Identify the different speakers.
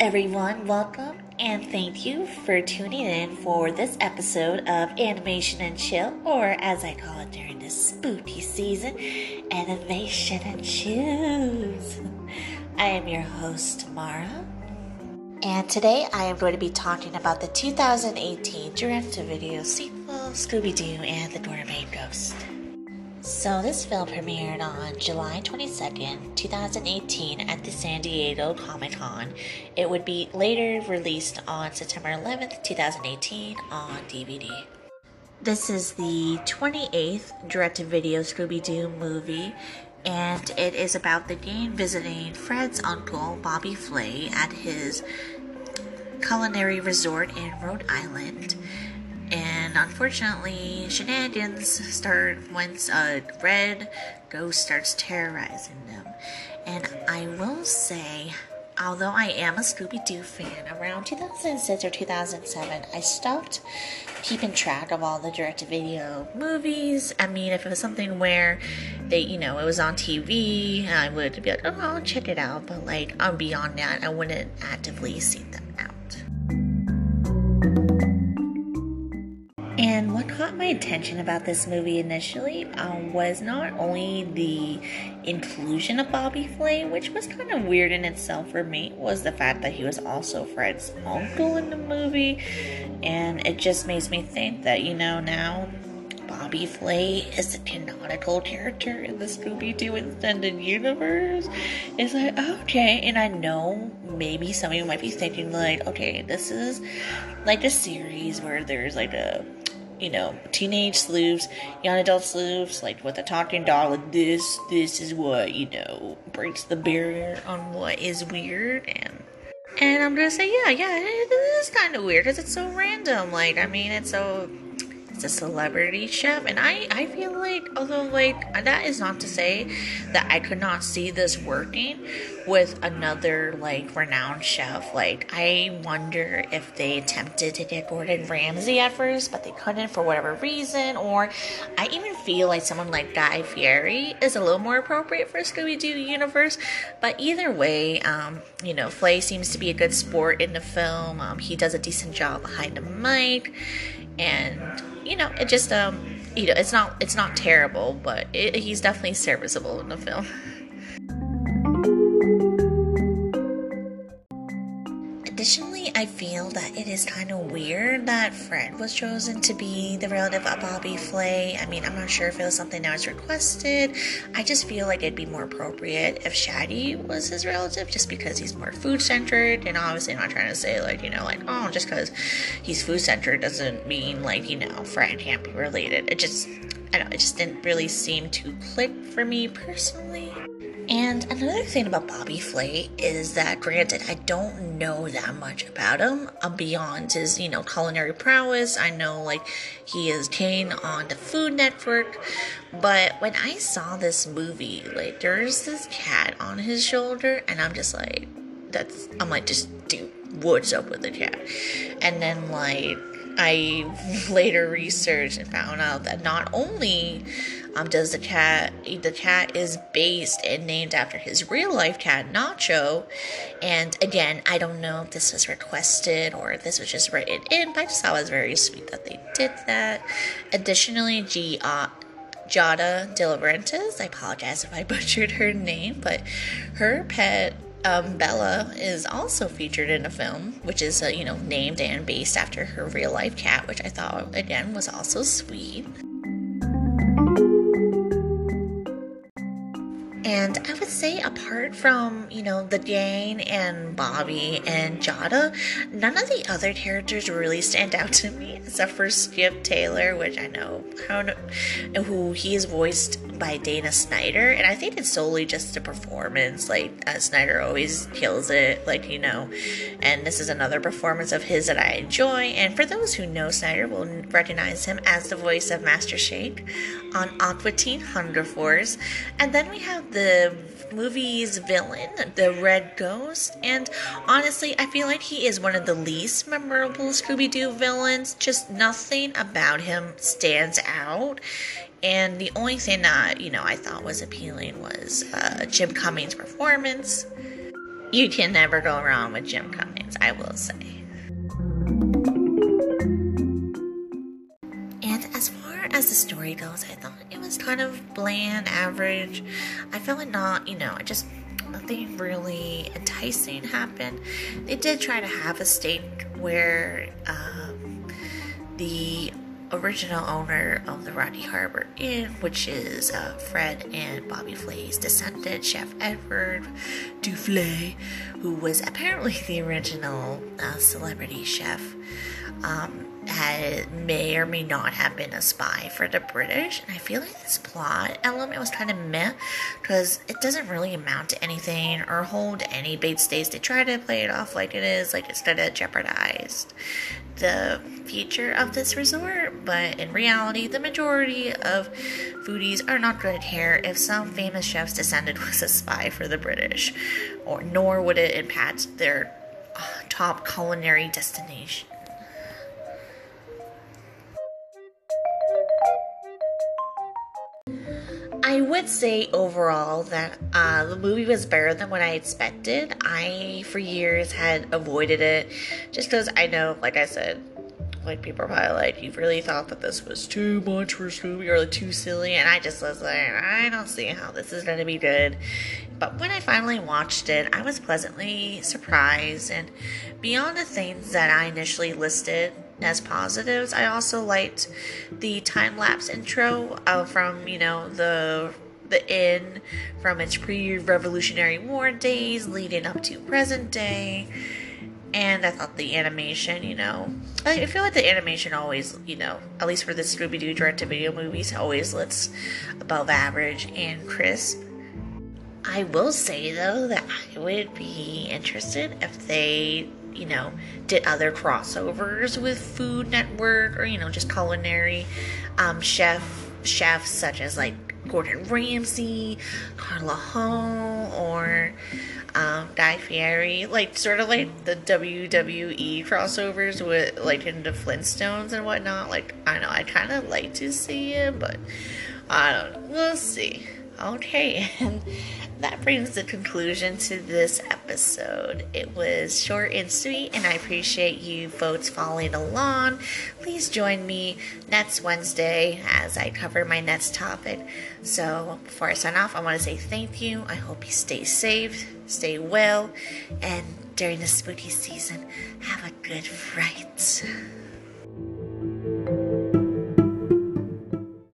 Speaker 1: everyone. Welcome and thank you for tuning in for this episode of Animation and Chill, or as I call it during this spooky season, Animation and Chills. I am your host, Mara, and today I am going to be talking about the 2018 direct to video sequel Scooby Doo and the Gourmet Ghost. So, this film premiered on July 22nd, 2018, at the San Diego Comic Con. It would be later released on September 11th, 2018, on DVD. This is the 28th direct to video Scooby Doo movie, and it is about the gang visiting Fred's uncle, Bobby Flay, at his culinary resort in Rhode Island and unfortunately, shenanigans start once a red ghost starts terrorizing them. And I will say, although I am a Scooby Doo fan, around 2006 or 2007, I stopped keeping track of all the direct to video movies. I mean, if it was something where they, you know, it was on TV, I would be like, oh, I'll check it out. But like, I'm beyond that, I wouldn't actively seek them And what caught my attention about this movie initially um, was not only the inclusion of Bobby Flay, which was kind of weird in itself for me, was the fact that he was also Fred's uncle in the movie. And it just makes me think that, you know, now Bobby Flay is a canonical character in the Scooby Doo extended universe. It's like, okay, and I know maybe some of you might be thinking, like, okay, this is like a series where there's like a you know, teenage sleuths, young adult sleuths, like with a talking dog, like this, this is what, you know, breaks the barrier on what is weird and and I'm gonna say, yeah, yeah, it is kind of weird because it's so random. Like, I mean, it's so a celebrity chef and i i feel like although like that is not to say that i could not see this working with another like renowned chef. Like i wonder if they attempted to get gordon ramsay at first but they couldn't for whatever reason or i even feel like someone like guy fieri is a little more appropriate for scooby-doo universe. But either way um you know flay seems to be a good sport in the film. Um, he does a decent job behind the mic and you know, it just um, you know, it's not it's not terrible, but it, he's definitely serviceable in the film. Additionally, I feel that it is kind of weird that Fred was chosen to be the relative of Bobby Flay. I mean, I'm not sure if it was something that was requested. I just feel like it'd be more appropriate if Shaggy was his relative just because he's more food centered. And obviously, I'm not trying to say, like, you know, like, oh, just because he's food centered doesn't mean, like, you know, Fred can't be related. It just, I don't know, it just didn't really seem to click for me personally. And another thing about Bobby Flay is that, granted, I don't know that much about him uh, beyond his, you know, culinary prowess. I know, like, he is Kane on the Food Network. But when I saw this movie, like, there's this cat on his shoulder, and I'm just like, that's, I'm like, just, dude, what's up with the cat? And then, like, I later researched and found out that not only um, does the cat the cat is based and named after his real life cat Nacho, and again I don't know if this was requested or if this was just written in, but I just thought it was very sweet that they did that. Additionally, G. Uh, Giada De Laurentiis, I apologize if I butchered her name, but her pet um, Bella is also featured in a film, which is uh, you know named and based after her real life cat, which I thought again was also sweet. And I would say, apart from, you know, the gang and Bobby and Giada, none of the other characters really stand out to me, except for Skip Taylor, which I know, I don't know who he is voiced by Dana Snyder. And I think it's solely just the performance. Like, uh, Snyder always kills it, like, you know. And this is another performance of his that I enjoy. And for those who know Snyder, will recognize him as the voice of Master Shake on Aqua Teen Hunger Force. And then we have the the movie's villain, the Red Ghost, and honestly, I feel like he is one of the least memorable Scooby Doo villains. Just nothing about him stands out. And the only thing that, you know, I thought was appealing was uh, Jim Cummings' performance. you can never go wrong with Jim Cummings, I will say. And as far as the story goes, I thought was kind of bland, average. I felt like not, you know, I just nothing really enticing happened. They did try to have a stake where um, the original owner of the Rodney Harbor Inn, which is uh, Fred and Bobby Flay's descendant, Chef Edward Duflay, who was apparently the original uh, celebrity chef. Um, had may or may not have been a spy for the British. And I feel like this plot element was kind of meh because it doesn't really amount to anything or hold any bait stays. They try to play it off like it is, like it's gonna jeopardize the future of this resort, but in reality, the majority of foodies are not to care if some famous chef's descendant was a spy for the British, or nor would it impact their uh, top culinary destination. I would say overall that uh, the movie was better than what I expected. I, for years, had avoided it just because I know, like I said, like people are probably like, you really thought that this was too much for this movie or like, too silly, and I just was like, I don't see how this is gonna be good. But when I finally watched it, I was pleasantly surprised, and beyond the things that I initially listed as positives, I also liked the time lapse intro uh, from you know the the inn from its pre-Revolutionary War days leading up to present day and I thought the animation, you know, I feel like the animation always, you know, at least for the Scooby Doo direct to video movies, always looks above average and crisp. I will say though that I would be interested if they, you know, did other crossovers with Food Network or you know just culinary um, chef chefs such as like Gordon Ramsay, Carla Hall, or um, Guy Fieri, like sort of like the WWE crossovers with like into Flintstones and whatnot. Like I know I kind of like to see it, but I don't. know. We'll see. Okay, and that brings the conclusion to this episode. It was short and sweet, and I appreciate you folks following along. Please join me next Wednesday as I cover my next topic. So, before I sign off, I want to say thank you. I hope you stay safe, stay well, and during the spooky season, have a good fright.